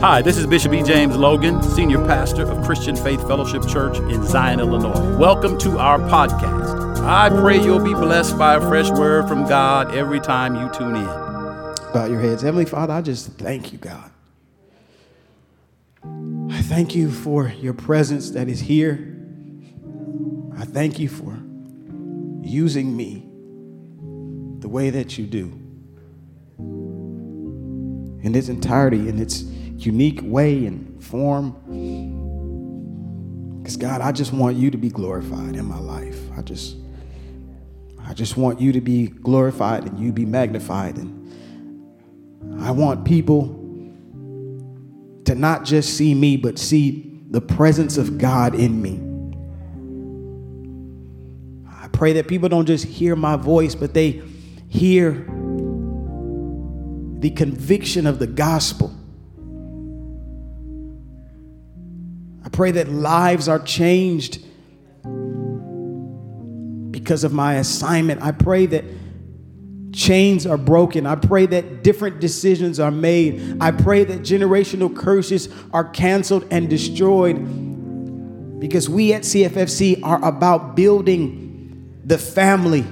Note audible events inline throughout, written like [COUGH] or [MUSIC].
Hi, this is Bishop E. James Logan, Senior Pastor of Christian Faith Fellowship Church in Zion, Illinois. Welcome to our podcast. I pray you'll be blessed by a fresh word from God every time you tune in. Bow your heads. Heavenly Father, I just thank you, God. I thank you for your presence that is here. I thank you for using me the way that you do. In its entirety, in its unique way and form. Because God, I just want you to be glorified in my life. I just I just want you to be glorified and you be magnified and I want people to not just see me but see the presence of God in me. I pray that people don't just hear my voice but they hear the conviction of the gospel I pray that lives are changed because of my assignment. I pray that chains are broken. I pray that different decisions are made. I pray that generational curses are canceled and destroyed because we at CFFC are about building the family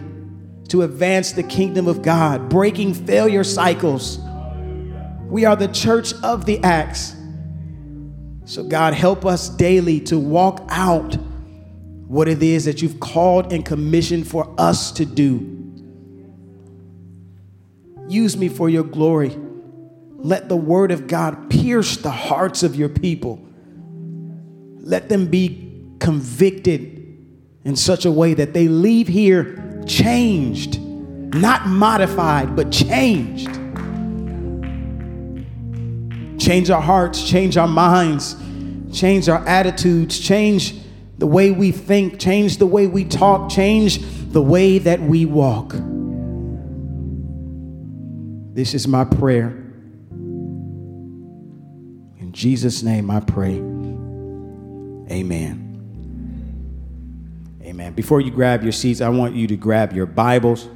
to advance the kingdom of God, breaking failure cycles. We are the church of the Acts. So, God, help us daily to walk out what it is that you've called and commissioned for us to do. Use me for your glory. Let the word of God pierce the hearts of your people. Let them be convicted in such a way that they leave here changed, not modified, but changed change our hearts, change our minds, change our attitudes, change the way we think, change the way we talk, change the way that we walk. This is my prayer. In Jesus' name I pray. Amen. Amen. Before you grab your seats, I want you to grab your Bibles.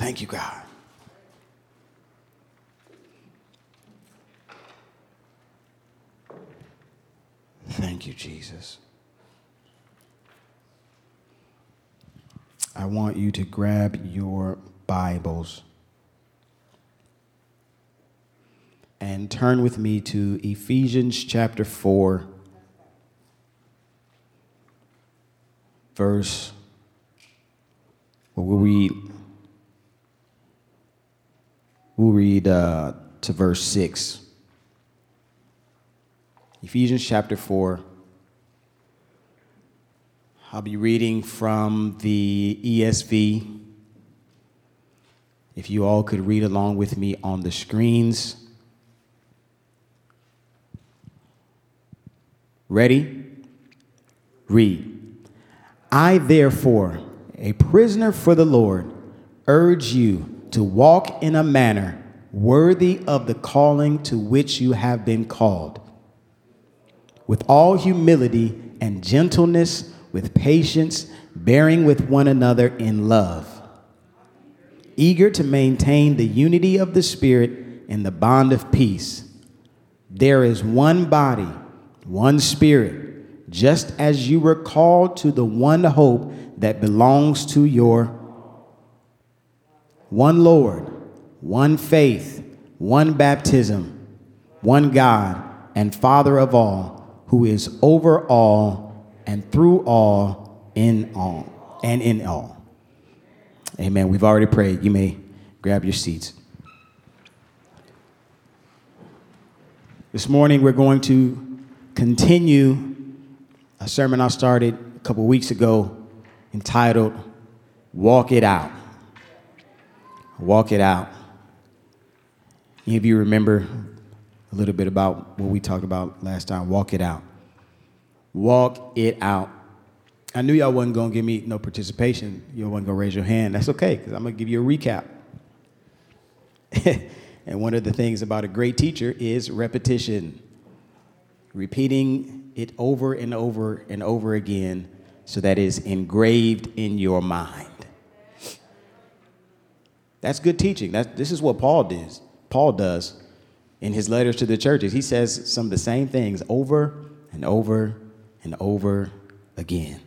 Thank you, God. Thank you, Jesus. I want you to grab your Bibles and turn with me to Ephesians chapter 4, verse, well, we'll read We'll read uh, to verse 6. Ephesians chapter 4. I'll be reading from the ESV. If you all could read along with me on the screens. Ready? Read. I, therefore, a prisoner for the Lord, urge you to walk in a manner worthy of the calling to which you have been called, with all humility and gentleness, with patience, bearing with one another in love, eager to maintain the unity of the Spirit in the bond of peace. There is one body, one Spirit, just as you were called to the one hope that belongs to your one Lord, one faith, one baptism, one God and Father of all, who is over all and through all, in all, and in all. Amen. We've already prayed. You may grab your seats. This morning, we're going to continue a sermon I started a couple weeks ago entitled Walk It Out. Walk it out. Any of you remember a little bit about what we talked about last time? Walk it out. Walk it out. I knew y'all wasn't gonna give me no participation. Y'all wasn't gonna raise your hand. That's okay, because I'm gonna give you a recap. [LAUGHS] and one of the things about a great teacher is repetition, repeating it over and over and over again so that it's engraved in your mind. That's good teaching. That, this is what Paul does. Paul does in his letters to the churches. He says some of the same things over and over and over again.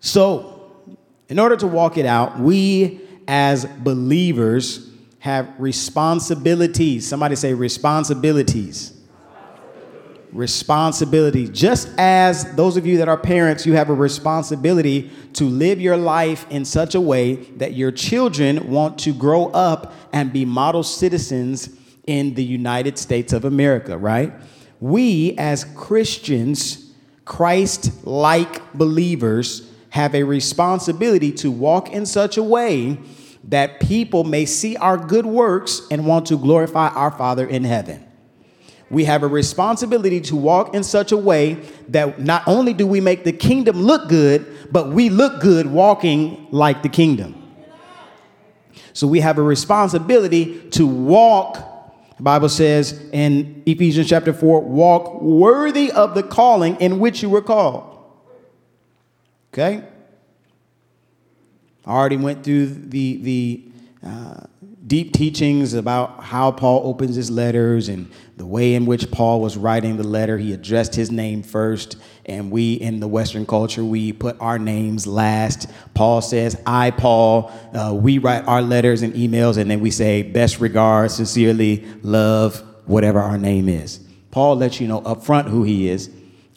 So, in order to walk it out, we as believers have responsibilities. Somebody say responsibilities. Responsibility. Just as those of you that are parents, you have a responsibility to live your life in such a way that your children want to grow up and be model citizens in the United States of America, right? We as Christians, Christ like believers, have a responsibility to walk in such a way that people may see our good works and want to glorify our Father in heaven. We have a responsibility to walk in such a way that not only do we make the kingdom look good, but we look good walking like the kingdom. So we have a responsibility to walk, the Bible says in Ephesians chapter 4, walk worthy of the calling in which you were called. Okay? I already went through the, the uh, deep teachings about how Paul opens his letters and the way in which Paul was writing the letter. He addressed his name first, and we in the Western culture, we put our names last. Paul says, I, Paul, uh, we write our letters and emails, and then we say, best regards, sincerely, love, whatever our name is. Paul lets you know up front who he is.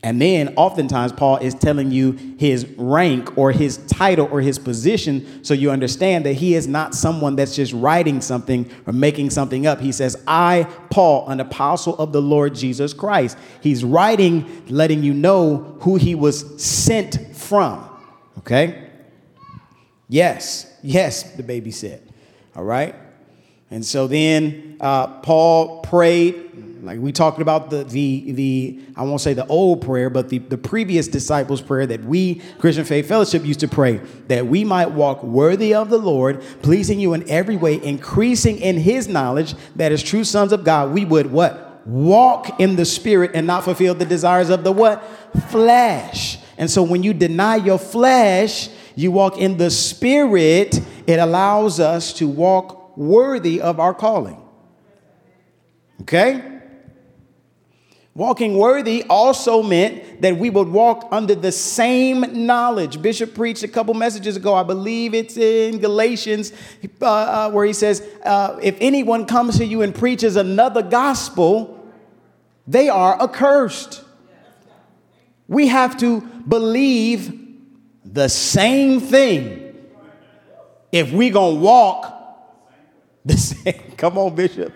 And then oftentimes Paul is telling you his rank or his title or his position so you understand that he is not someone that's just writing something or making something up. He says, I, Paul, an apostle of the Lord Jesus Christ. He's writing, letting you know who he was sent from. Okay? Yes, yes, the baby said. All right? And so then uh, Paul prayed like we talked about the the the I won't say the old prayer, but the, the previous disciples' prayer that we, Christian Faith Fellowship, used to pray, that we might walk worthy of the Lord, pleasing you in every way, increasing in his knowledge, that as true sons of God, we would what? Walk in the spirit and not fulfill the desires of the what? Flesh. And so when you deny your flesh, you walk in the spirit, it allows us to walk worthy of our calling. Okay? Walking worthy also meant that we would walk under the same knowledge. Bishop preached a couple messages ago, I believe it's in Galatians, uh, uh, where he says, uh, If anyone comes to you and preaches another gospel, they are accursed. We have to believe the same thing if we're gonna walk the [LAUGHS] same. Come on, Bishop.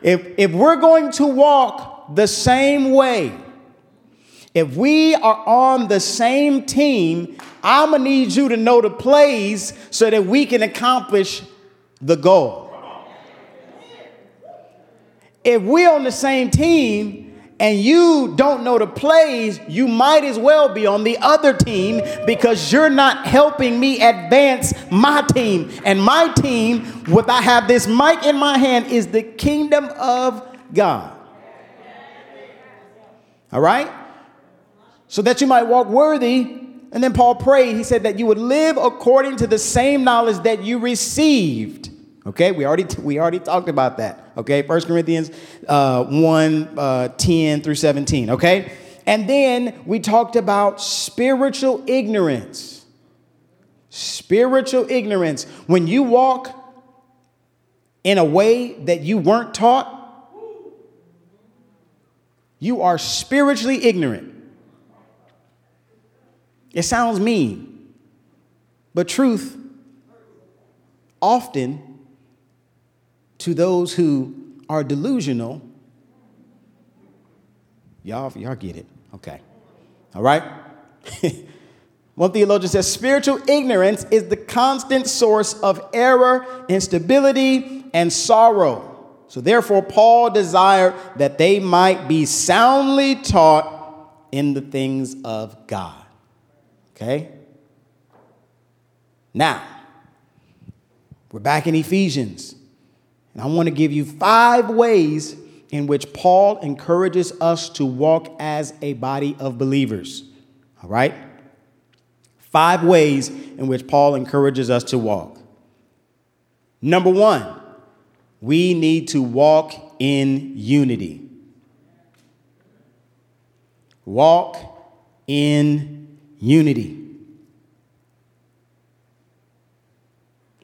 If, if we're going to walk the same way. If we are on the same team, I'm gonna need you to know the plays so that we can accomplish the goal. If we're on the same team and you don't know the plays, you might as well be on the other team because you're not helping me advance my team. And my team, what I have this mic in my hand, is the kingdom of God. All right? So that you might walk worthy. And then Paul prayed, he said that you would live according to the same knowledge that you received. Okay, we already we already talked about that. Okay, First Corinthians uh, 1 uh, 10 through 17. Okay, and then we talked about spiritual ignorance. Spiritual ignorance. When you walk in a way that you weren't taught, you are spiritually ignorant. It sounds mean, but truth often to those who are delusional, y'all, y'all get it. Okay. All right? [LAUGHS] One theologian says spiritual ignorance is the constant source of error, instability, and sorrow. So therefore, Paul desired that they might be soundly taught in the things of God. Okay? Now, we're back in Ephesians. And I want to give you five ways in which Paul encourages us to walk as a body of believers. All right? Five ways in which Paul encourages us to walk. Number one, we need to walk in unity. Walk in unity.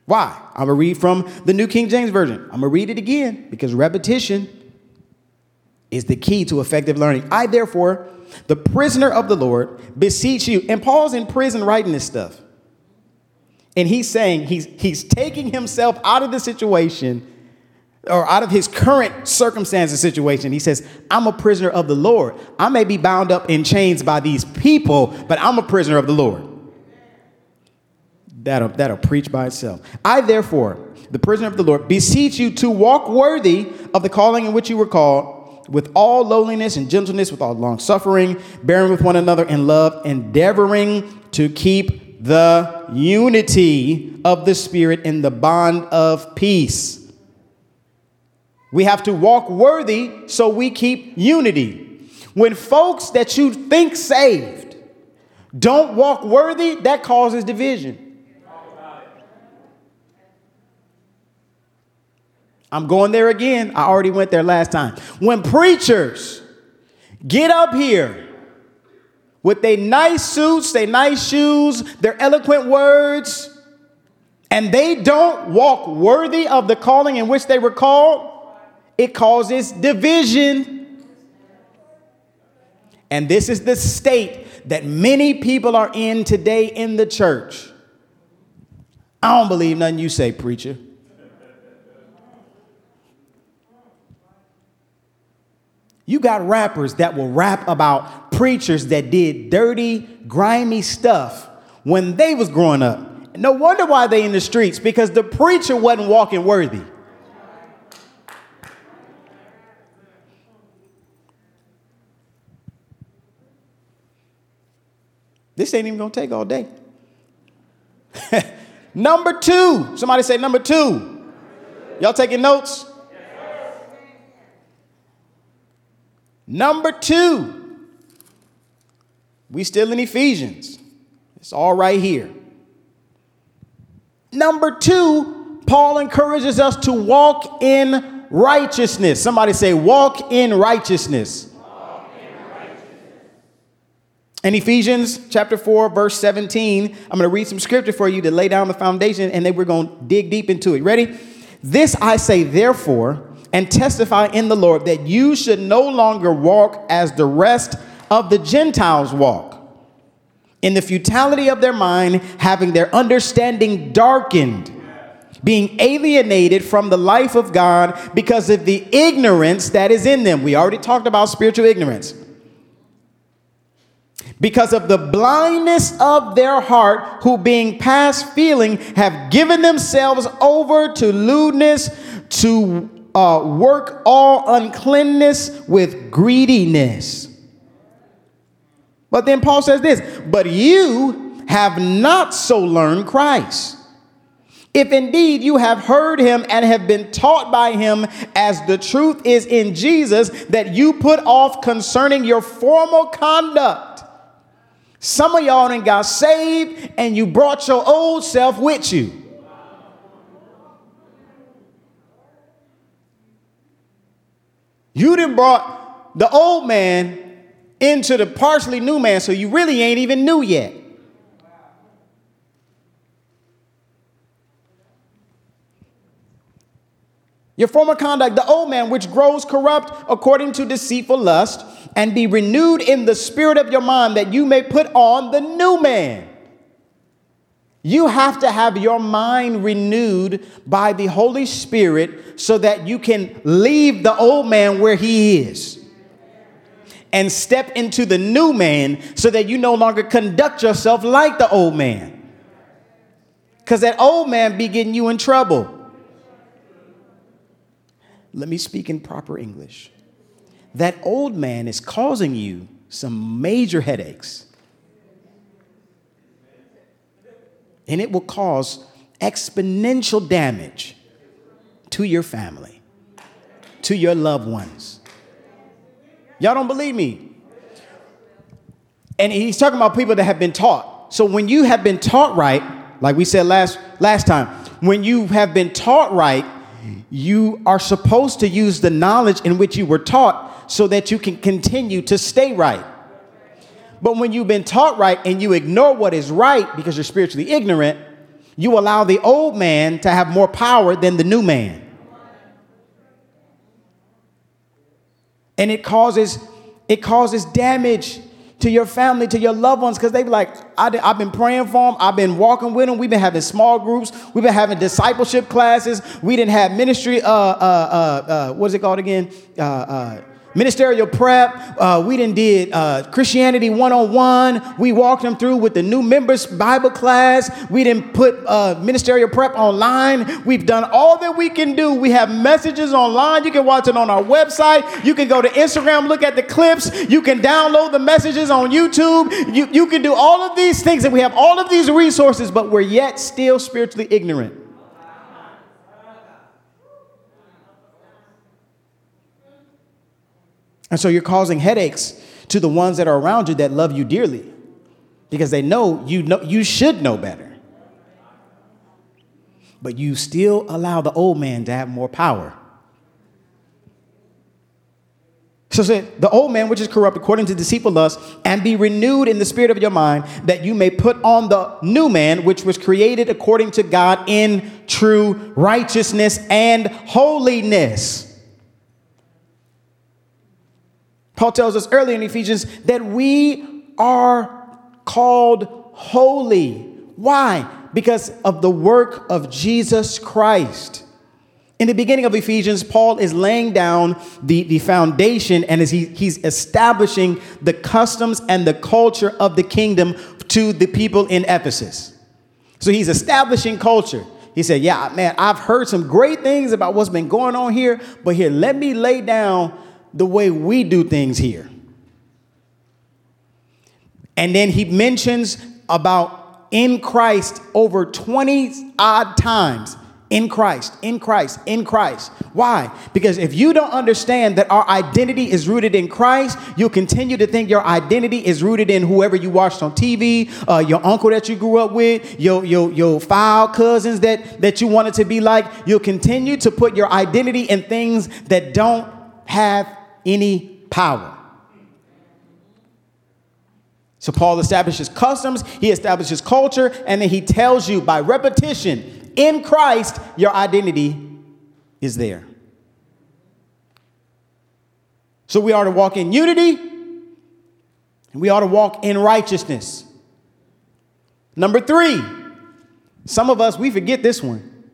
Why? I'm going to read from the New King James Version. I'm going to read it again because repetition is the key to effective learning. I, therefore, the prisoner of the Lord, beseech you. And Paul's in prison writing this stuff. And he's saying he's, he's taking himself out of the situation or out of his current circumstances and situation. He says, I'm a prisoner of the Lord. I may be bound up in chains by these people, but I'm a prisoner of the Lord. That'll, that'll preach by itself. I, therefore, the prisoner of the Lord, beseech you to walk worthy of the calling in which you were called, with all lowliness and gentleness, with all long suffering, bearing with one another in love, endeavoring to keep the unity of the Spirit in the bond of peace. We have to walk worthy so we keep unity. When folks that you think saved don't walk worthy, that causes division. I'm going there again. I already went there last time. When preachers get up here with their nice suits, their nice shoes, their eloquent words, and they don't walk worthy of the calling in which they were called, it causes division. And this is the state that many people are in today in the church. I don't believe nothing you say, preacher. You got rappers that will rap about preachers that did dirty, grimy stuff when they was growing up. No wonder why they in the streets because the preacher wasn't walking worthy. This ain't even gonna take all day. [LAUGHS] number two. Somebody say number two. Y'all taking notes? Number two, we still in Ephesians. It's all right here. Number two, Paul encourages us to walk in righteousness. Somebody say, walk in righteousness. In Ephesians chapter 4, verse 17, I'm going to read some scripture for you to lay down the foundation, and then we're going to dig deep into it. Ready? This I say, therefore, and testify in the Lord that you should no longer walk as the rest of the Gentiles walk, in the futility of their mind, having their understanding darkened, being alienated from the life of God because of the ignorance that is in them. We already talked about spiritual ignorance. Because of the blindness of their heart, who being past feeling have given themselves over to lewdness, to uh, work all uncleanness with greediness. But then Paul says this, but you have not so learned Christ. If indeed you have heard him and have been taught by him as the truth is in Jesus, that you put off concerning your formal conduct. Some of y'all done got saved and you brought your old self with you. You done brought the old man into the partially new man, so you really ain't even new yet. Your former conduct, the old man, which grows corrupt according to deceitful lust, and be renewed in the spirit of your mind, that you may put on the new man you have to have your mind renewed by the Holy Spirit so that you can leave the old man where he is and step into the new man so that you no longer conduct yourself like the old man. Because that old man be getting you in trouble. Let me speak in proper English. That old man is causing you some major headaches and it will cause exponential damage to your family, to your loved ones. Y'all don't believe me? And he's talking about people that have been taught. so when you have been taught right, like we said last last time, when you have been taught right, you are supposed to use the knowledge in which you were taught so that you can continue to stay right. But when you've been taught right and you ignore what is right because you're spiritually ignorant, you allow the old man to have more power than the new man. And it causes it causes damage to your family, to your loved ones, because they be like, I, have been praying for them. I've been walking with them. We've been having small groups. We've been having discipleship classes. We didn't have ministry. Uh, uh, uh, uh, what is it called again? Uh, uh, ministerial prep. Uh, we didn't did uh, Christianity 101. We walked them through with the new members Bible class. We didn't put uh, ministerial prep online. We've done all that we can do. We have messages online. You can watch it on our website. You can go to Instagram, look at the clips. You can download the messages on YouTube. You, you can do all of these things, and we have all of these resources, but we're yet still spiritually ignorant. And so you're causing headaches to the ones that are around you that love you dearly because they know you know you should know better. But you still allow the old man to have more power. So said, the old man which is corrupt according to deceitful lust, and be renewed in the spirit of your mind, that you may put on the new man which was created according to God in true righteousness and holiness. Paul tells us earlier in Ephesians that we are called holy. Why? Because of the work of Jesus Christ. In the beginning of Ephesians, Paul is laying down the, the foundation and as he, he's establishing the customs and the culture of the kingdom to the people in Ephesus. So he's establishing culture. He said, Yeah, man, I've heard some great things about what's been going on here, but here, let me lay down the way we do things here. And then he mentions about in Christ over 20 odd times. In Christ, in Christ, in Christ. Why? Because if you don't understand that our identity is rooted in Christ, you'll continue to think your identity is rooted in whoever you watched on TV, uh, your uncle that you grew up with, your, your, your foul cousins that, that you wanted to be like. You'll continue to put your identity in things that don't have any power. So Paul establishes customs, he establishes culture, and then he tells you by repetition in Christ, your identity is there. So we are to walk in unity and we ought to walk in righteousness. Number three, some of us, we forget this one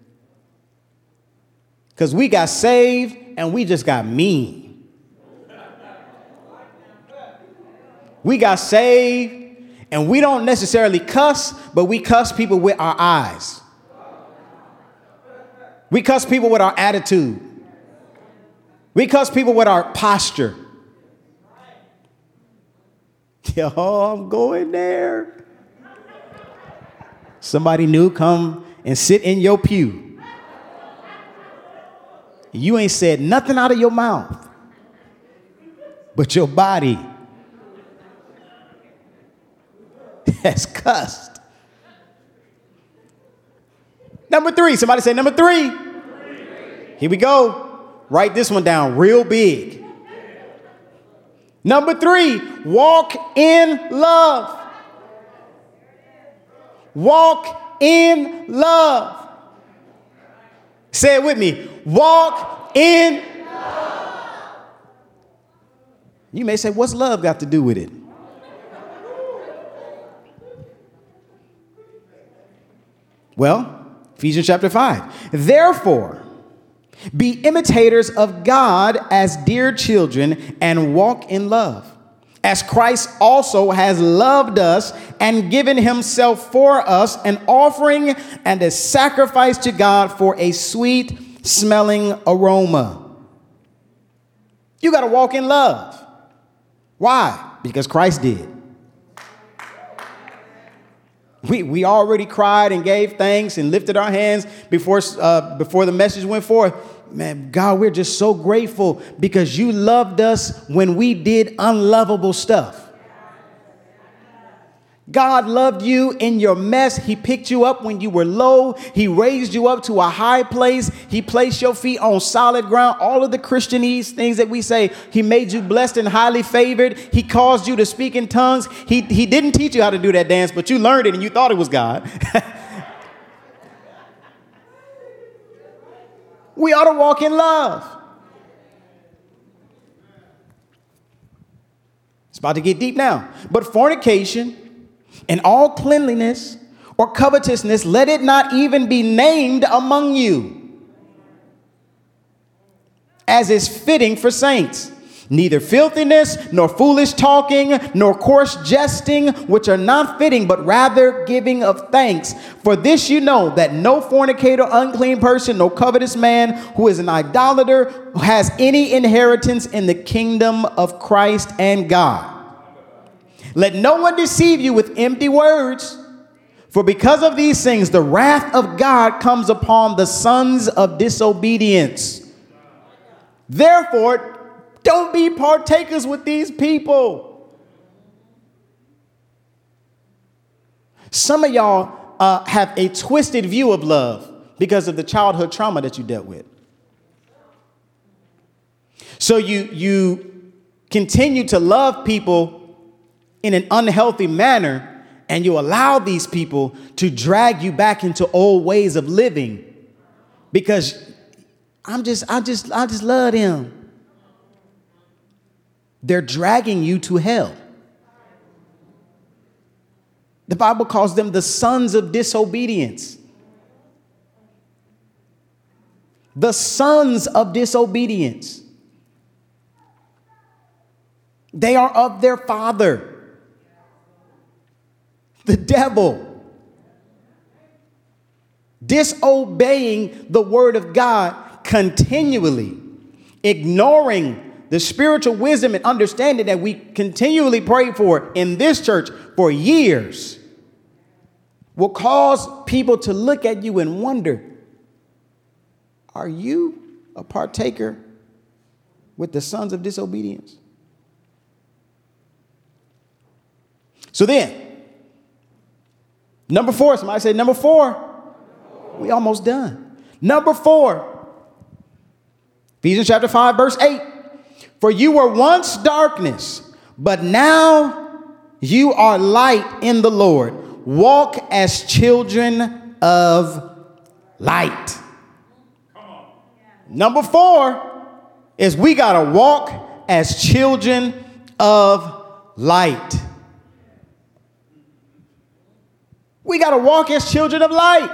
because we got saved and we just got mean. We got saved, and we don't necessarily cuss, but we cuss people with our eyes. We cuss people with our attitude. We cuss people with our posture. [LAUGHS] Yo, I'm going there. Somebody new come and sit in your pew. You ain't said nothing out of your mouth, but your body [LAUGHS] has cussed. Number three, somebody say number three. Here we go. Write this one down real big. Number three, walk in love. Walk in love. Say it with me. Walk in love. You may say, what's love got to do with it? Well, Ephesians chapter 5. Therefore, be imitators of God as dear children and walk in love, as Christ also has loved us and given himself for us, an offering and a sacrifice to God for a sweet smelling aroma. You got to walk in love. Why? Because Christ did. We, we already cried and gave thanks and lifted our hands before, uh, before the message went forth. Man, God, we're just so grateful because you loved us when we did unlovable stuff. God loved you in your mess. He picked you up when you were low. He raised you up to a high place. He placed your feet on solid ground. All of the Christianese things that we say. He made you blessed and highly favored. He caused you to speak in tongues. He, he didn't teach you how to do that dance, but you learned it and you thought it was God. [LAUGHS] we ought to walk in love. It's about to get deep now. But fornication, and all cleanliness or covetousness, let it not even be named among you, as is fitting for saints. Neither filthiness, nor foolish talking, nor coarse jesting, which are not fitting, but rather giving of thanks. For this you know that no fornicator, unclean person, no covetous man who is an idolater has any inheritance in the kingdom of Christ and God. Let no one deceive you with empty words. For because of these things, the wrath of God comes upon the sons of disobedience. Therefore, don't be partakers with these people. Some of y'all uh, have a twisted view of love because of the childhood trauma that you dealt with. So you, you continue to love people in an unhealthy manner and you allow these people to drag you back into old ways of living because I'm just I just I just love them. They're dragging you to hell. The Bible calls them the sons of disobedience. The sons of disobedience. They are of their father the devil. Disobeying the word of God continually, ignoring the spiritual wisdom and understanding that we continually pray for in this church for years will cause people to look at you and wonder are you a partaker with the sons of disobedience? So then, Number four, somebody say number four. We almost done. Number four, Ephesians chapter 5, verse 8. For you were once darkness, but now you are light in the Lord. Walk as children of light. Number four is we got to walk as children of light. We got to walk as children of light.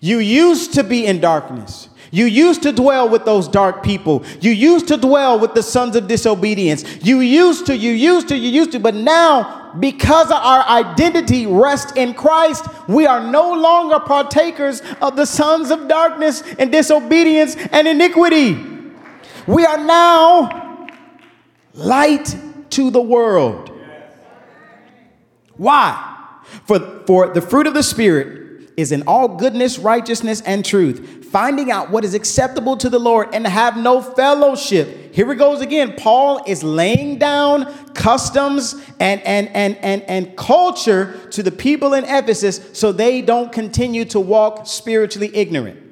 You used to be in darkness. You used to dwell with those dark people. You used to dwell with the sons of disobedience. You used to, you used to, you used to. But now, because our identity rests in Christ, we are no longer partakers of the sons of darkness and disobedience and iniquity. We are now light to the world. Why? For, for the fruit of the Spirit is in all goodness, righteousness, and truth, finding out what is acceptable to the Lord and have no fellowship. Here it goes again. Paul is laying down customs and, and, and, and, and culture to the people in Ephesus so they don't continue to walk spiritually ignorant.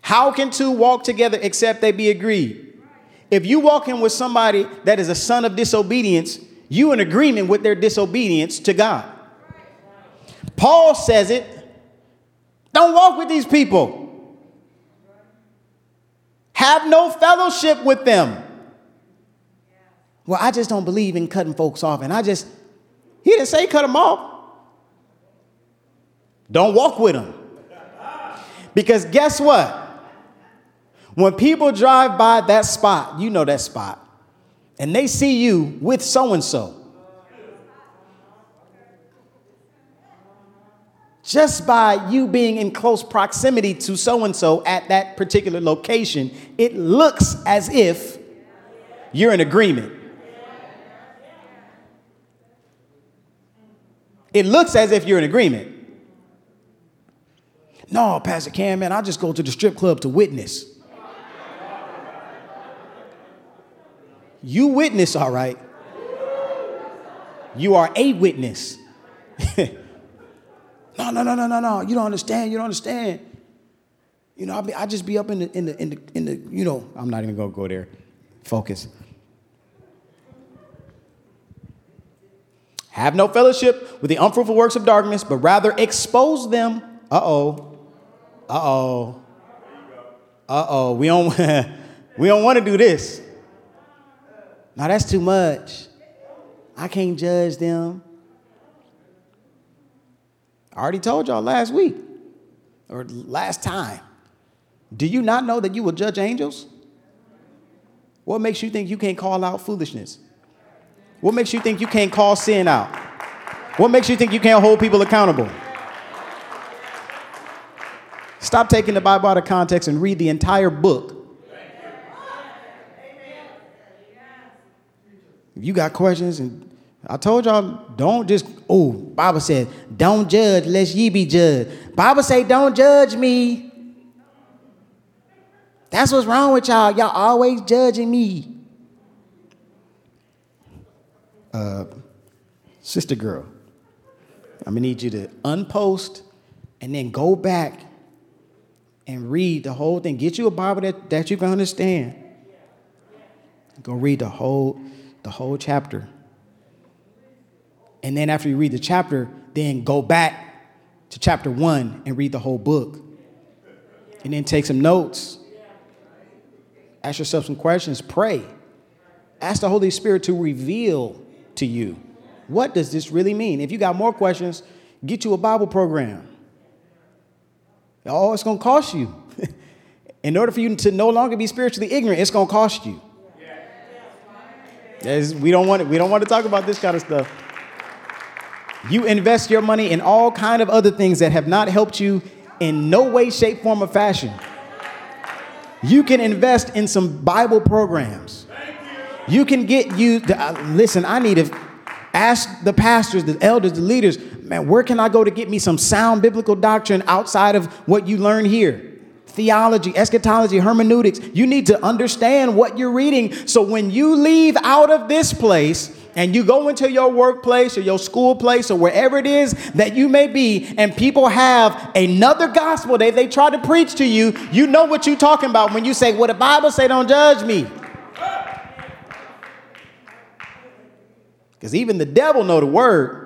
How can two walk together except they be agreed? If you walk in with somebody that is a son of disobedience, you in agreement with their disobedience to God. Paul says it. Don't walk with these people. Have no fellowship with them. Well, I just don't believe in cutting folks off. And I just, he didn't say cut them off. Don't walk with them. Because guess what? When people drive by that spot, you know that spot and they see you with so and so, just by you being in close proximity to so and so at that particular location, it looks as if you're in agreement. It looks as if you're in agreement. No, Pastor Cam, man, I just go to the strip club to witness. You witness, all right. You are a witness. [LAUGHS] no, no, no, no, no, no. You don't understand. You don't understand. You know, I, be, I just be up in the, in the, in the, in the, you know, I'm not even gonna go there. Focus. Have no fellowship with the unfruitful works of darkness, but rather expose them. Uh oh. Uh oh. Uh oh. We don't, [LAUGHS] we don't want to do this. Now that's too much. I can't judge them. I already told y'all last week or last time. Do you not know that you will judge angels? What makes you think you can't call out foolishness? What makes you think you can't call sin out? What makes you think you can't hold people accountable? Stop taking the Bible out of context and read the entire book. If you got questions, and I told y'all, don't just, oh, Bible said, don't judge lest ye be judged. Bible say, don't judge me. That's what's wrong with y'all. Y'all always judging me. Uh, sister girl, I'm gonna need you to unpost and then go back and read the whole thing. Get you a Bible that, that you can understand. Go read the whole, the whole chapter. And then after you read the chapter, then go back to chapter one and read the whole book. And then take some notes Ask yourself some questions. Pray. Ask the Holy Spirit to reveal to you what does this really mean. If you got more questions, get you a Bible program. Oh, it's going to cost you. [LAUGHS] In order for you to no longer be spiritually ignorant, it's going to cost you. As we don't want it. We don't want to talk about this kind of stuff. You invest your money in all kind of other things that have not helped you in no way, shape, form, or fashion. You can invest in some Bible programs. You can get you, uh, listen, I need to ask the pastors, the elders, the leaders, man, where can I go to get me some sound biblical doctrine outside of what you learn here? Theology, eschatology, hermeneutics. You need to understand what you're reading. So when you leave out of this place, and you go into your workplace or your school place or wherever it is that you may be, and people have another gospel that they try to preach to you, you know what you're talking about when you say, Well, the Bible say don't judge me. Because even the devil know the word.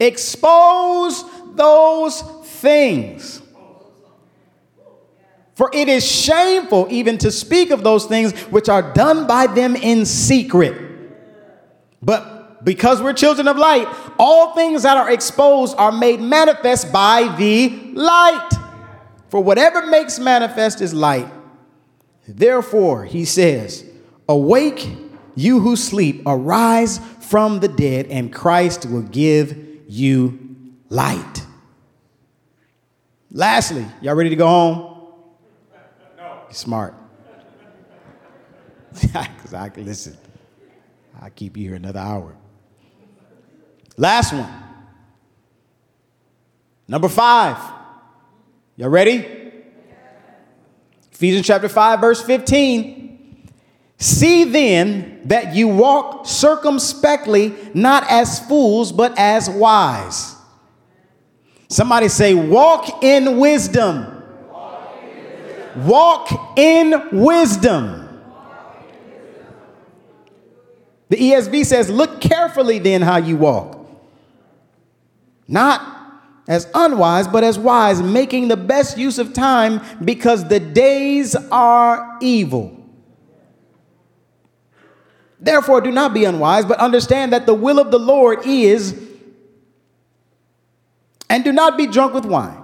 Expose those things. For it is shameful even to speak of those things which are done by them in secret. But because we're children of light, all things that are exposed are made manifest by the light. For whatever makes manifest is light. Therefore, he says, Awake, you who sleep, arise from the dead, and Christ will give you light. Lastly, y'all ready to go home? No. Smart. [LAUGHS] Because I can listen. I'll keep you here another hour. Last one. Number five. Y'all ready? Ephesians chapter 5, verse 15. See then that you walk circumspectly, not as fools, but as wise. Somebody say, walk in wisdom Walk in wisdom. The ESV says, Look carefully then how you walk. Not as unwise, but as wise, making the best use of time because the days are evil. Therefore, do not be unwise, but understand that the will of the Lord is, and do not be drunk with wine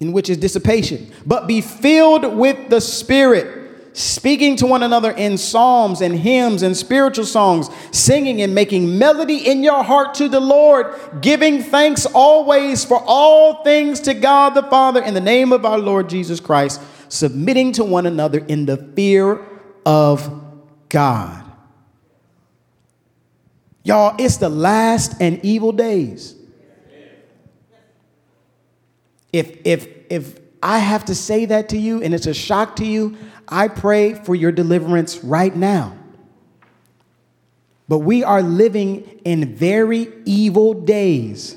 in which is dissipation, but be filled with the Spirit, speaking to one another in psalms and hymns and spiritual songs, singing and making melody in your heart to the Lord, giving thanks always for all things to God the Father in the name of our Lord Jesus Christ, submitting to one another in the fear of God. Y'all, it's the last and evil days if if if I have to say that to you and it's a shock to you, I pray for your deliverance right now. But we are living in very evil days,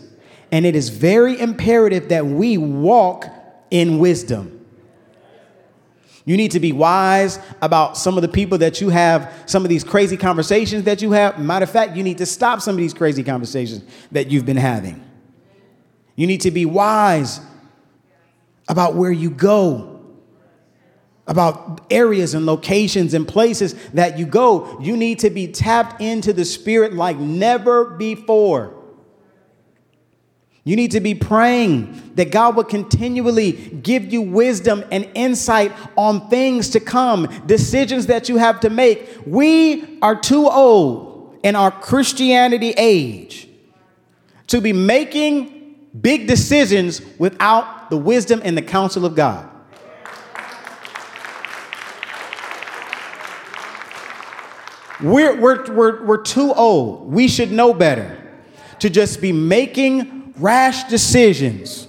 and it is very imperative that we walk in wisdom. You need to be wise about some of the people that you have, some of these crazy conversations that you have. Matter of fact, you need to stop some of these crazy conversations that you've been having. You need to be wise about where you go, about areas and locations and places that you go. You need to be tapped into the Spirit like never before. You need to be praying that God will continually give you wisdom and insight on things to come, decisions that you have to make. We are too old in our Christianity age to be making big decisions without the wisdom and the counsel of God. We're, we're, we're, we're too old. We should know better to just be making rash decisions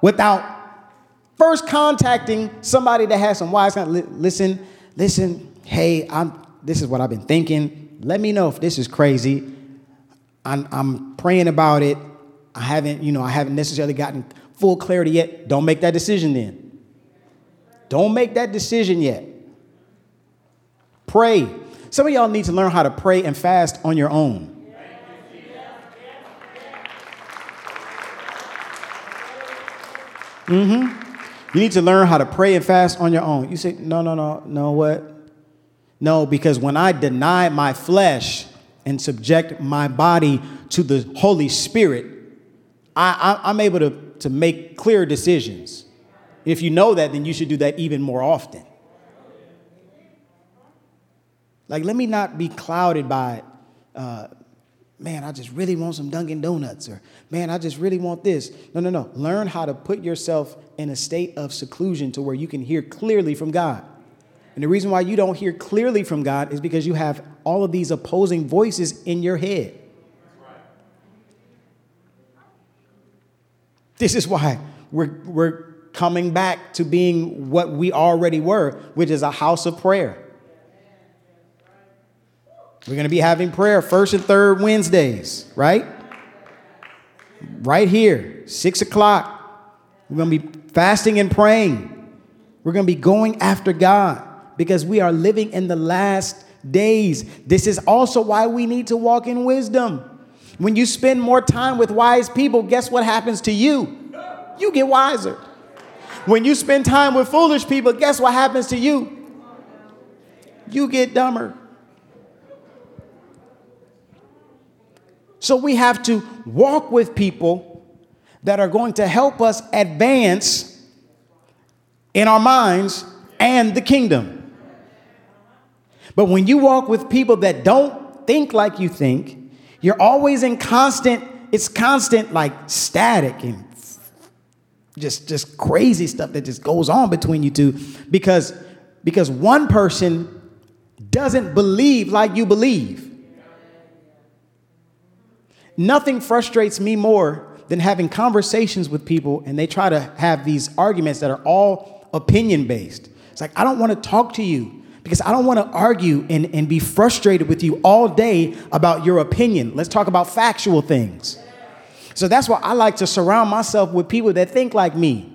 without first contacting somebody that has some wise listen listen hey i'm this is what i've been thinking. Let me know if this is crazy. I'm, I'm praying about it. I haven't you know i haven't necessarily gotten full clarity yet. Don't make that decision then. Don't make that decision yet. Pray. Some of y'all need to learn how to pray and fast on your own Mm-hmm. You need to learn how to pray and fast on your own. You say, no, no, no, no, what? No, because when I deny my flesh and subject my body to the Holy Spirit, I, am able to, to make clear decisions. If you know that, then you should do that even more often. Like, let me not be clouded by uh, man, I just really want some Dunkin' Donuts, or man, I just really want this. No, no, no. Learn how to put yourself in a state of seclusion to where you can hear clearly from God. And the reason why you don't hear clearly from God is because you have all of these opposing voices in your head. This is why we're, we're coming back to being what we already were, which is a house of prayer. We're going to be having prayer first and third Wednesdays, right? Right here, six o'clock. We're going to be fasting and praying. We're going to be going after God because we are living in the last days. This is also why we need to walk in wisdom. When you spend more time with wise people, guess what happens to you? You get wiser. When you spend time with foolish people, guess what happens to you? You get dumber. So we have to walk with people that are going to help us advance in our minds and the kingdom. But when you walk with people that don't think like you think, you're always in constant, it's constant like static and just just crazy stuff that just goes on between you two because because one person doesn't believe like you believe. Nothing frustrates me more than having conversations with people and they try to have these arguments that are all opinion based. It's like, I don't want to talk to you because I don't want to argue and, and be frustrated with you all day about your opinion. Let's talk about factual things. So that's why I like to surround myself with people that think like me.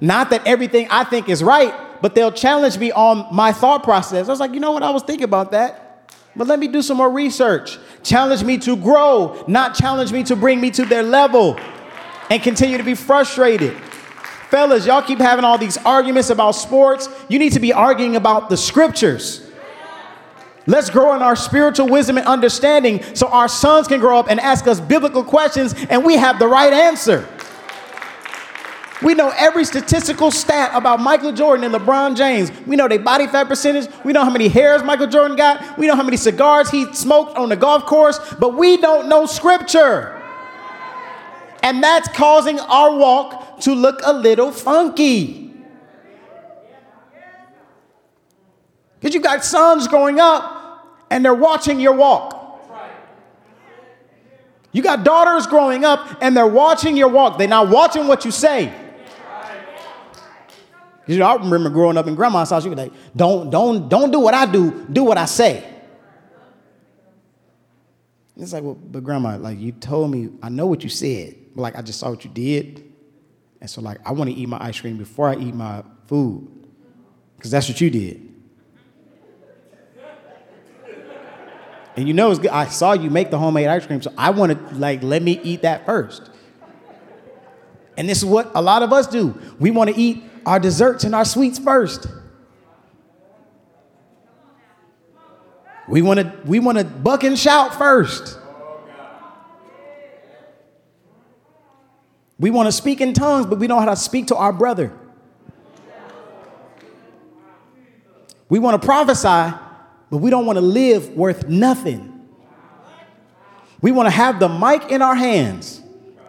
Not that everything I think is right, but they'll challenge me on my thought process. I was like, you know what? I was thinking about that. But let me do some more research. Challenge me to grow, not challenge me to bring me to their level and continue to be frustrated. Fellas, y'all keep having all these arguments about sports. You need to be arguing about the scriptures. Let's grow in our spiritual wisdom and understanding so our sons can grow up and ask us biblical questions and we have the right answer. We know every statistical stat about Michael Jordan and LeBron James. We know their body fat percentage. We know how many hairs Michael Jordan got. We know how many cigars he smoked on the golf course, but we don't know scripture. And that's causing our walk to look a little funky. Because you got sons growing up and they're watching your walk. You got daughters growing up and they're watching your walk. They're not watching what you say. You know, I remember growing up in grandma's house, she was like, don't, don't, don't do what I do, do what I say. It's like, well, but grandma, like you told me, I know what you said, but like I just saw what you did. And so like I want to eat my ice cream before I eat my food. Because that's what you did. And you know, it's good. I saw you make the homemade ice cream, so I want to like let me eat that first. And this is what a lot of us do. We want to eat our desserts and our sweets first. We want to we want to buck and shout first. We want to speak in tongues, but we don't know how to speak to our brother. We want to prophesy, but we don't want to live worth nothing. We want to have the mic in our hands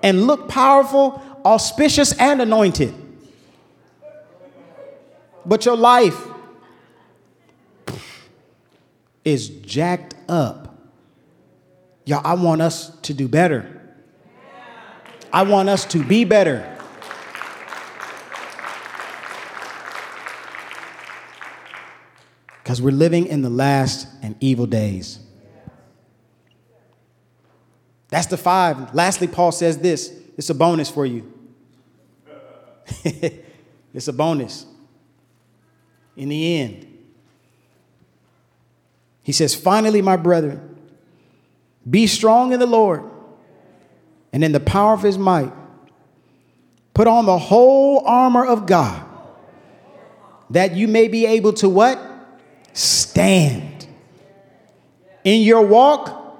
and look powerful, auspicious, and anointed. But your life is jacked up. Y'all, I want us to do better. I want us to be better. Because we're living in the last and evil days. That's the five. Lastly, Paul says this it's a bonus for you. [LAUGHS] it's a bonus. In the end, he says, Finally, my brethren, be strong in the Lord and in the power of his might. Put on the whole armor of God that you may be able to what? Stand. In your walk,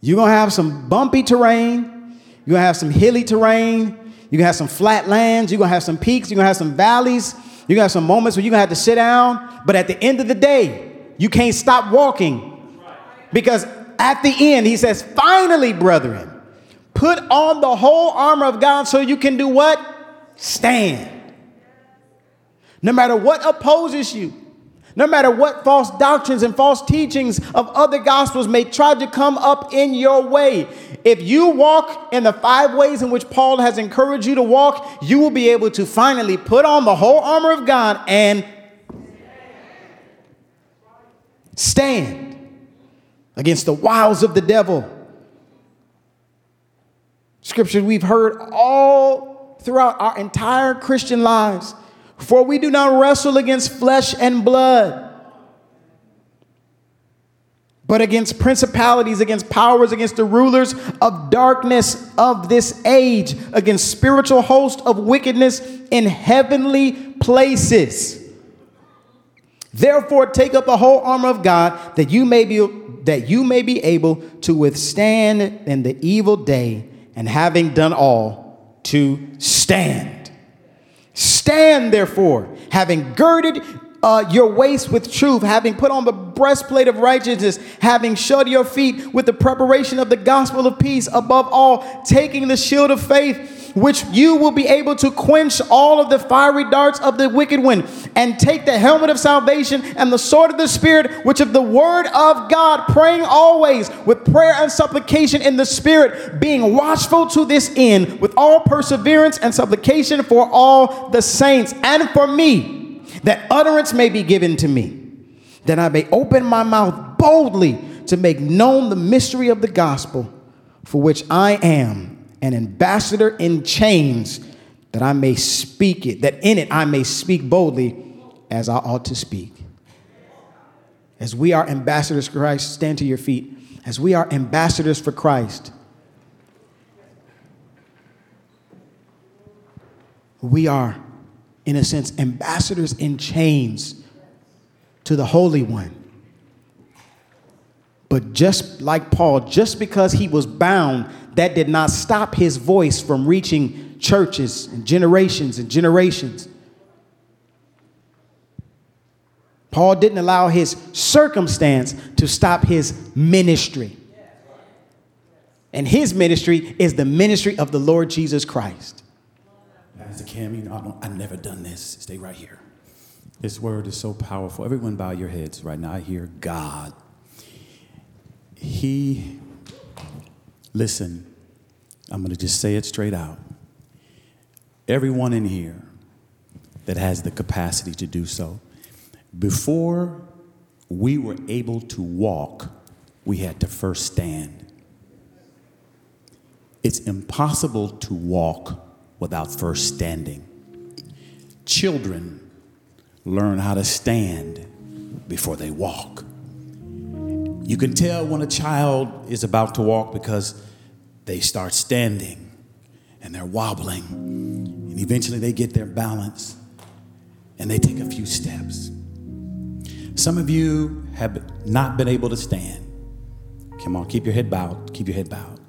you're going to have some bumpy terrain, you're going to have some hilly terrain, you're going to have some flat lands, you're going to have some peaks, you're going to have some valleys, you're going to have some moments where you're to have to sit down, but at the end of the day, you can't stop walking because at the end, he says, finally, brethren, put on the whole armor of God so you can do what? Stand. No matter what opposes you, no matter what false doctrines and false teachings of other gospels may try to come up in your way, if you walk in the five ways in which Paul has encouraged you to walk, you will be able to finally put on the whole armor of God and stand against the wiles of the devil. Scripture we've heard all throughout our entire Christian lives. For we do not wrestle against flesh and blood, but against principalities, against powers, against the rulers of darkness of this age, against spiritual hosts of wickedness in heavenly places. Therefore, take up the whole armor of God that you may be that you may be able to withstand in the evil day, and having done all, to stand. Stand, therefore, having girded uh, your waist with truth, having put on the breastplate of righteousness, having shod your feet with the preparation of the gospel of peace, above all, taking the shield of faith which you will be able to quench all of the fiery darts of the wicked one, and take the helmet of salvation and the sword of the Spirit, which of the word of God, praying always with prayer and supplication in the Spirit, being watchful to this end with all perseverance and supplication for all the saints. And for me, that utterance may be given to me, that I may open my mouth boldly to make known the mystery of the gospel, for which I am an ambassador in chains, that I may speak it, that in it I may speak boldly as I ought to speak. As we are ambassadors for Christ, stand to your feet. As we are ambassadors for Christ, we are, in a sense, ambassadors in chains to the Holy One. But just like Paul, just because he was bound that did not stop his voice from reaching churches and generations and generations. Paul didn't allow his circumstance to stop his ministry. And his ministry is the ministry of the Lord Jesus Christ. Pastor Cam, you know, I have never done this. Stay right here. This word is so powerful. Everyone bow your heads right now. I hear God. He Listen, I'm going to just say it straight out. Everyone in here that has the capacity to do so. Before we were able to walk, we had to first stand. It's impossible to walk without first standing. Children learn how to stand before they walk. You can tell when a child is about to walk because they start standing and they're wobbling, and eventually they get their balance and they take a few steps. Some of you have not been able to stand. Come on, keep your head bowed, keep your head bowed.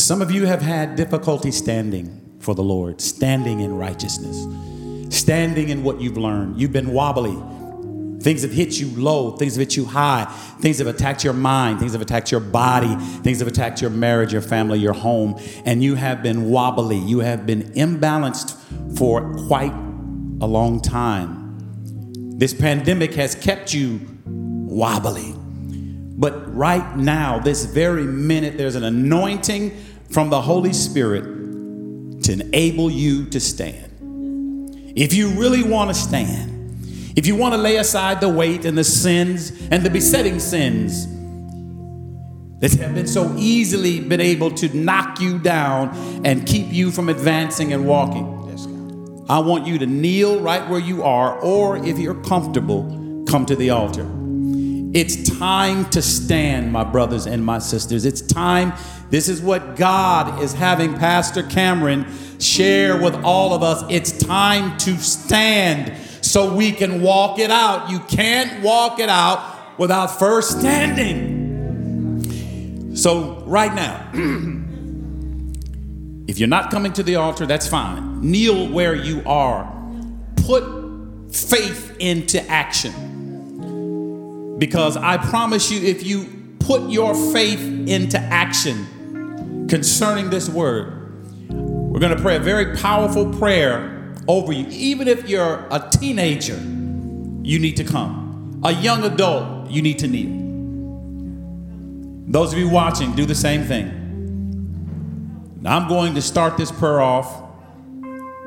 Some of you have had difficulty standing for the Lord, standing in righteousness, standing in what you've learned. You've been wobbly, Things have hit you low, things have hit you high, things have attacked your mind, things have attacked your body, things have attacked your marriage, your family, your home, and you have been wobbly. You have been imbalanced for quite a long time. This pandemic has kept you wobbly. But right now, this very minute, there's an anointing from the Holy Spirit to enable you to stand. If you really want to stand, if you want to lay aside the weight and the sins and the besetting sins that have been so easily been able to knock you down and keep you from advancing and walking, I want you to kneel right where you are, or if you're comfortable, come to the altar. It's time to stand, my brothers and my sisters. It's time. This is what God is having Pastor Cameron share with all of us. It's time to stand so we can walk it out. You can't walk it out without first standing. So, right now, [CLEARS THROAT] if you're not coming to the altar, that's fine. Kneel where you are. Put faith into action. Because I promise you, if you put your faith into action concerning this word, we're going to pray a very powerful prayer over you. Even if you're a teenager, you need to come. A young adult, you need to kneel. Those of you watching, do the same thing. I'm going to start this prayer off.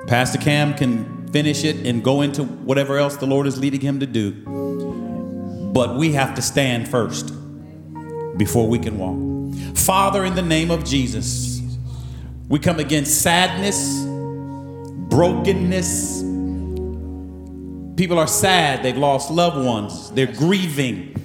Pastor Cam can finish it and go into whatever else the Lord is leading him to do. But we have to stand first before we can walk. Father, in the name of Jesus, we come against sadness brokenness. People are sad, they've lost loved ones, they're grieving.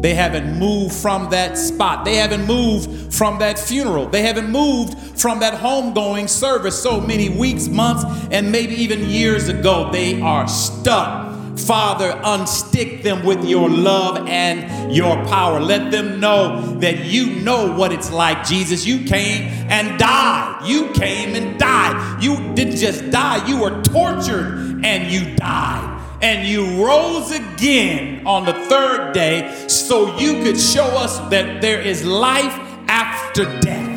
They haven't moved from that spot. They haven't moved from that funeral. They haven't moved from that homegoing service so many weeks, months, and maybe even years ago. They are stuck. Father, unstick them with your love and your power. Let them know that you know what it's like, Jesus. You came and died. You came and died. You didn't just die, you were tortured and you died. And you rose again on the third day so you could show us that there is life after death.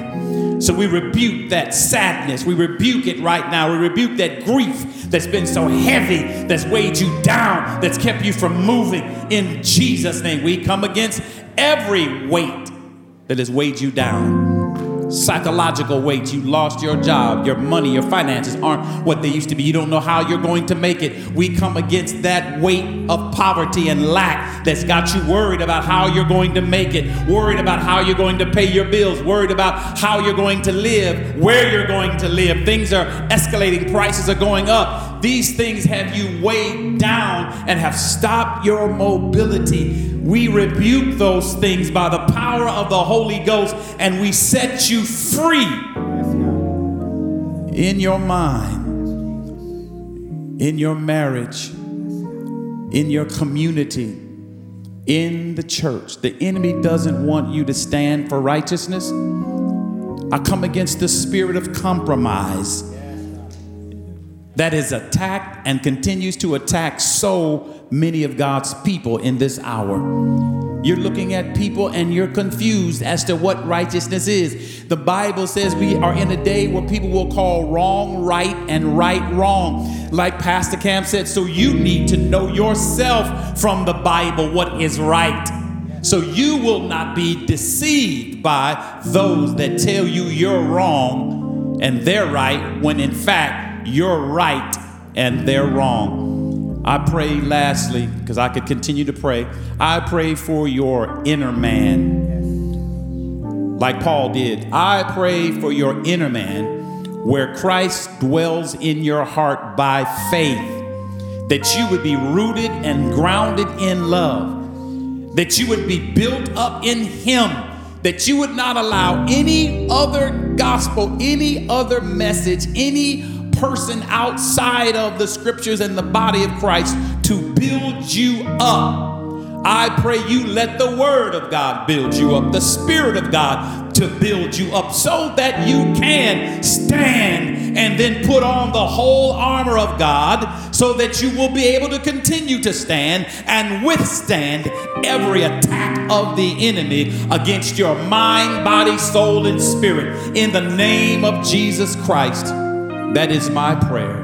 So we rebuke that sadness. We rebuke it right now. We rebuke that grief that's been so heavy, that's weighed you down, that's kept you from moving. In Jesus' name, we come against every weight that has weighed you down psychological weight. You lost your job, your money, your finances aren't what they used to be. You don't know how you're going to make it. We come against that weight of poverty and lack that's got you worried about how you're going to make it, worried about how you're going to pay your bills, worried about how you're going to live, where you're going to live. Things are escalating, prices are going up. These things have you weighed down and have stopped your mobility. We rebuke those things by the power of the Holy Ghost and we set you free in your mind, in your marriage, in your community, in the church. The enemy doesn't want you to stand for righteousness. I come against the spirit of compromise that has attacked and continues to attack so many of God's people in this hour. You're looking at people and you're confused as to what righteousness is. The Bible says we are in a day where people will call wrong right and right wrong. Like Pastor Cam said, so you need to know yourself from the Bible what is right. So you will not be deceived by those that tell you you're wrong and they're right when in fact you're right and they're wrong. I pray lastly, because I could continue to pray, I pray for your inner man. Like Paul did. I pray for your inner man where Christ dwells in your heart by faith, that you would be rooted and grounded in love, that you would be built up in Him, that you would not allow any other gospel, any other message, any person outside of the scriptures and the body of Christ to build you up. I pray you let the word of God build you up, the spirit of God to build you up so that you can stand and then put on the whole armor of God so that you will be able to continue to stand and withstand every attack of the enemy against your mind, body, soul, and spirit. In the name of Jesus Christ, that is my prayer.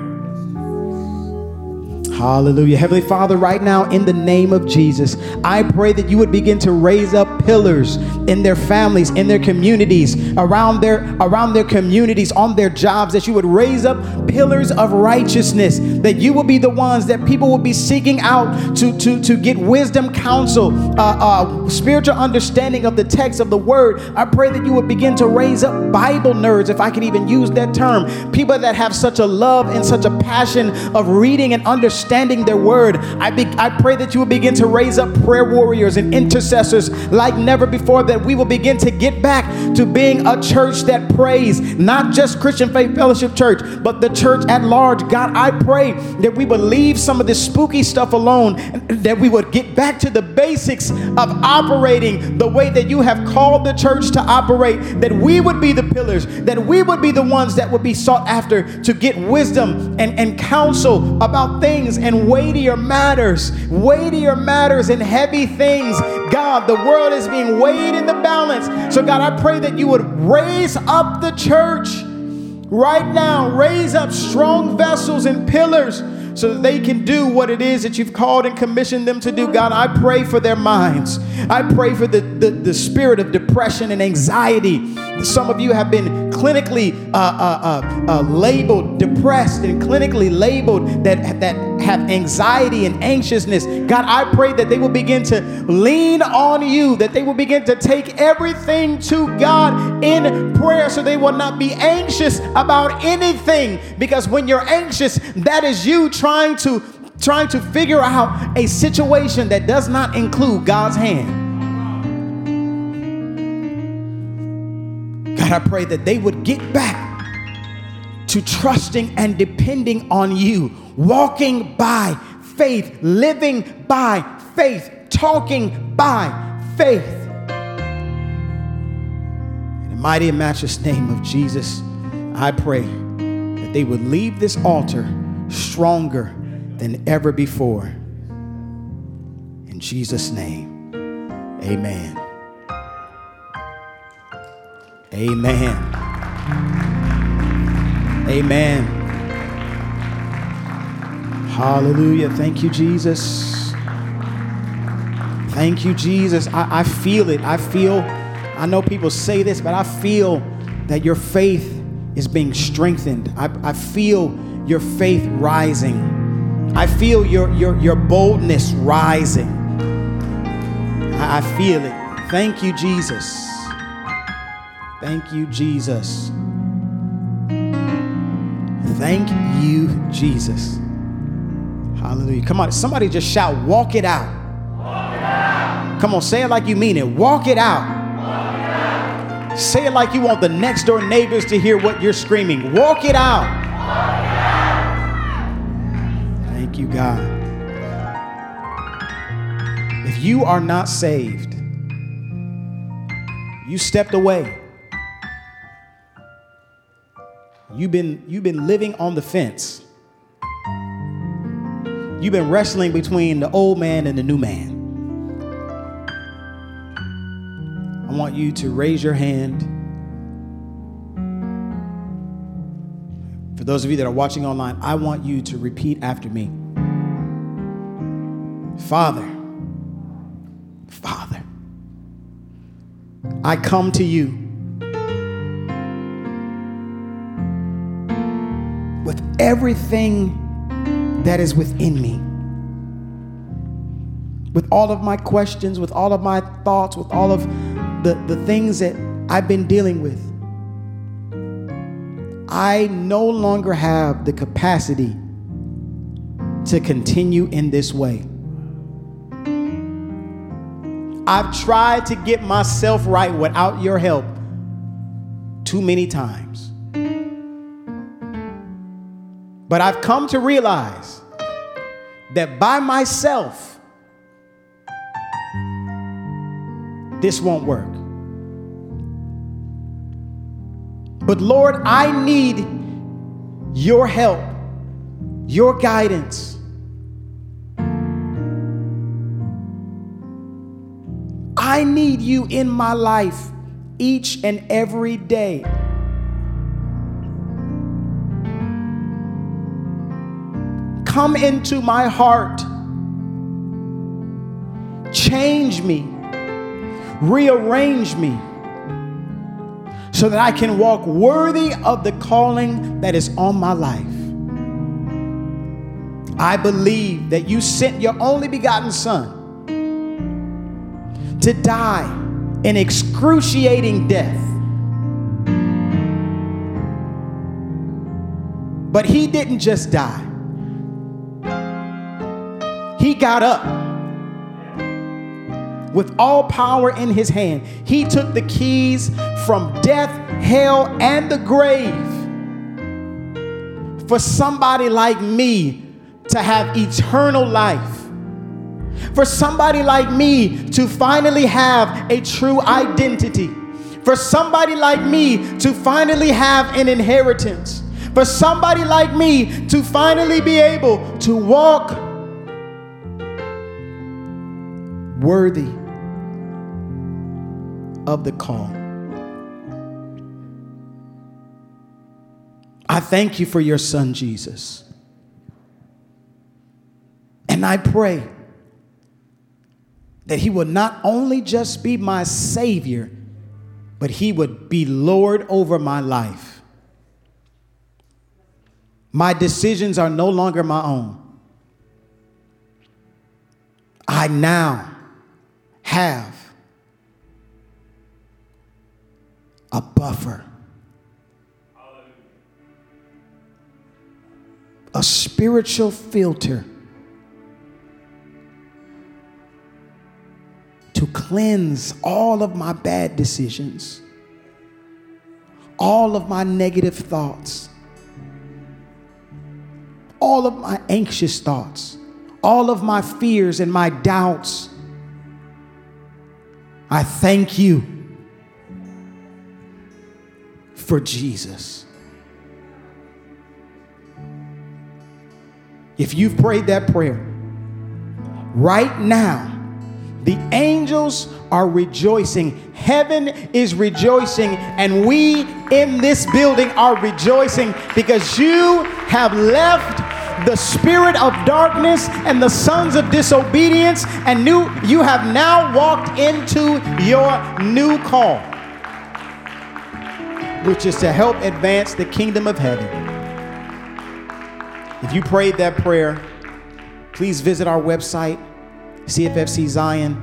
Hallelujah. Heavenly Father, right now, in the name of Jesus, I pray that you would begin to raise up pillars in their families, in their communities, around their around their communities, on their jobs, that you would raise up pillars of righteousness, that you will be the ones that people will be seeking out to, to, to get wisdom, counsel, uh, uh, spiritual understanding of the text of the word. I pray that you would begin to raise up Bible nerds, if I can even use that term, people that have such a love and such a passion of reading and understanding understanding their word. I, be, I pray that you will begin to raise up prayer warriors and intercessors like never before, that we will begin to get back to being a church that prays, not just Christian Faith Fellowship Church, but the church at large. God, I pray that we would leave some of this spooky stuff alone, that we would get back to the basics of operating the way that you have called the church to operate, that we would be the pillars, that we would be the ones that would be sought after to get wisdom and, and counsel about things and weightier matters, weightier matters and heavy things. God, the world is being weighed in the balance. So, God, I pray that you would raise up the church right now, raise up strong vessels and pillars so that they can do what it is that you've called and commissioned them to do. God, I pray for their minds. I pray for the, the, the spirit of depression and anxiety. Some of you have been clinically uh, uh, uh, uh, labeled depressed and clinically labeled that, that have anxiety and anxiousness. God, I pray that they will begin to lean on you, that they will begin to take everything to God in prayer so they will not be anxious about anything. Because when you're anxious, that is you trying to trying to figure out a situation that does not include God's hand. God, I pray that they would get back to trusting and depending on you, walking by faith, living by faith, talking by faith. In the mighty and matchless name of Jesus, I pray that they would leave this altar stronger than ever before. In Jesus' name, amen. Amen. Amen. Hallelujah. Thank you, Jesus. Thank you, Jesus. I, I, feel it. I feel, I know people say this, but I feel that your faith is being strengthened. I, I feel your faith rising. I feel your, your, your boldness rising. I, I feel it. Thank you, Jesus. Thank you, Jesus. Thank you, Jesus. Hallelujah. Come on, somebody just shout, walk it out. Come on, say it like you mean it. Walk it out. Say it like you want the next door neighbors to hear what you're screaming. Walk it out. Out you, God. If you are not saved, you stepped away. You've been, you've been living on the fence. You've been wrestling between the old man and the new man. I want you to raise your hand. For those of you that are watching online, I want you to repeat after me. Father, Father, I come to you with everything that is within me. With all of my questions, with all of my thoughts, with all of the, the things that I've been dealing with, I no longer have the capacity to continue in this way. I've tried to get myself right without your help too many times. But I've come to realize that by myself, this won't work. But Lord, I need your help, your guidance. I need you in my life each and every day. Come into my heart. Change me. Rearrange me so that I can walk worthy of the calling that is on my life. I believe that you sent your only begotten Son to die an excruciating death. But he didn't just die, he got up with all power in his hand. He took the keys from death, hell, and the grave for somebody like me to have eternal life. For somebody like me to finally have a true identity. For somebody like me to finally have an inheritance. For somebody like me to finally be able to walk worthy of the call. I thank you for your son, Jesus. And I pray that he would not only just be my Savior, but he would be Lord over my life. My decisions are no longer my own. I now have a buffer, a spiritual filter to cleanse all of my bad decisions, all of my negative thoughts, all of my anxious thoughts, all of my fears and my doubts. I thank you for Jesus. If you've prayed that prayer, right now, the angels are rejoicing. Heaven is rejoicing, and we in this building are rejoicing because you have left the spirit of darkness and the sons of disobedience, and new, you have now walked into your new call which is to help advance the kingdom of heaven. If you prayed that prayer, please visit our website, cffczion.org.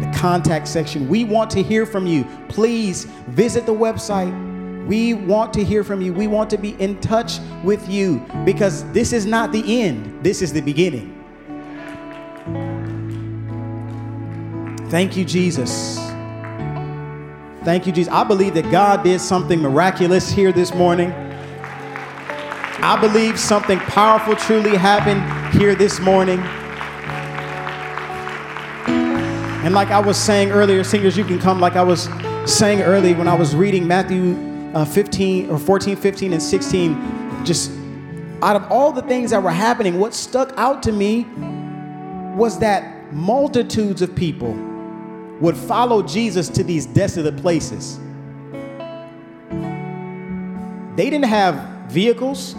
The contact section. We want to hear from you. Please visit the website. We want to hear from you. We want to be in touch with you because this is not the end, this is the beginning. Thank you, Jesus. Thank you, Jesus. I believe that God did something miraculous here this morning. I believe something powerful truly happened here this morning. And like I was saying earlier, singers, you can come like I was saying earlier when I was reading Matthew uh, 15 or 14, 15, and 16. Just out of all the things that were happening, what stuck out to me was that multitudes of people would follow Jesus to these desolate places. They didn't have vehicles,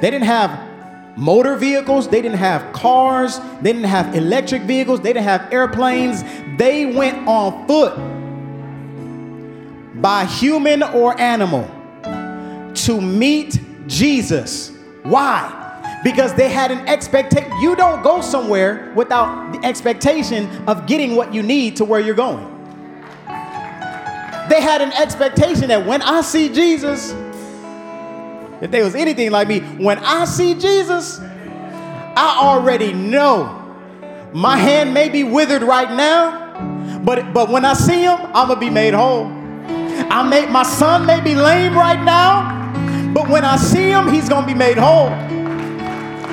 they didn't have motor vehicles, they didn't have cars, they didn't have electric vehicles, they didn't have airplanes. They went on foot by human or animal to meet Jesus. Why? Because they had an expectation. You don't go somewhere without the expectation of getting what you need to where you're going. They had an expectation that when I see Jesus, if they was anything like me, when I see Jesus, I already know my hand may be withered right now, but, but when I see him, I'm gonna be made whole. I may, my son may be lame right now, but when I see him, he's gonna be made whole.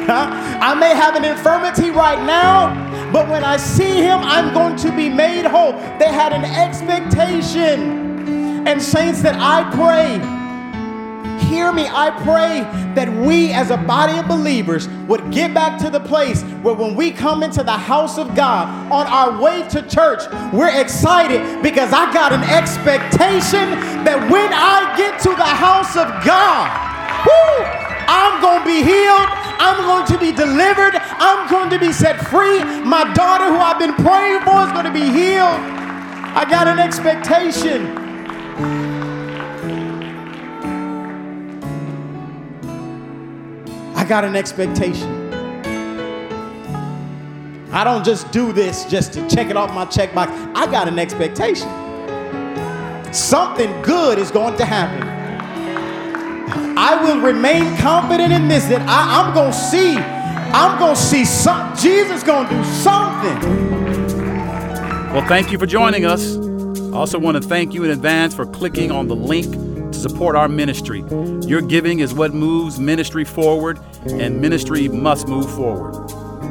I may have an infirmity right now, but when I see him, I'm going to be made whole. They had an expectation. And, saints, that I pray, hear me, I pray that we as a body of believers would get back to the place where when we come into the house of God on our way to church, we're excited because I got an expectation that when I get to the house of God, whoo, I'm going to be healed. I'm going to be delivered. I'm going to be set free. My daughter, who I've been praying for, is going to be healed. I got an expectation. Got an expectation. I don't just do this just to check it off my checkbox. I got an expectation. Something good is going to happen. I will remain confident in this that I, am gonna see, I'm gonna see some Jesus gonna do something. Well, thank you for joining us. I also want to thank you in advance for clicking on the link to support our ministry. Your giving is what moves ministry forward, and ministry must move forward.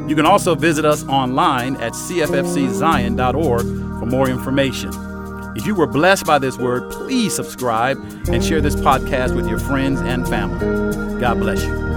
You can also visit us online at cffczion.org for more information. If you were blessed by this word, please subscribe and share this podcast with your friends and family. God bless you.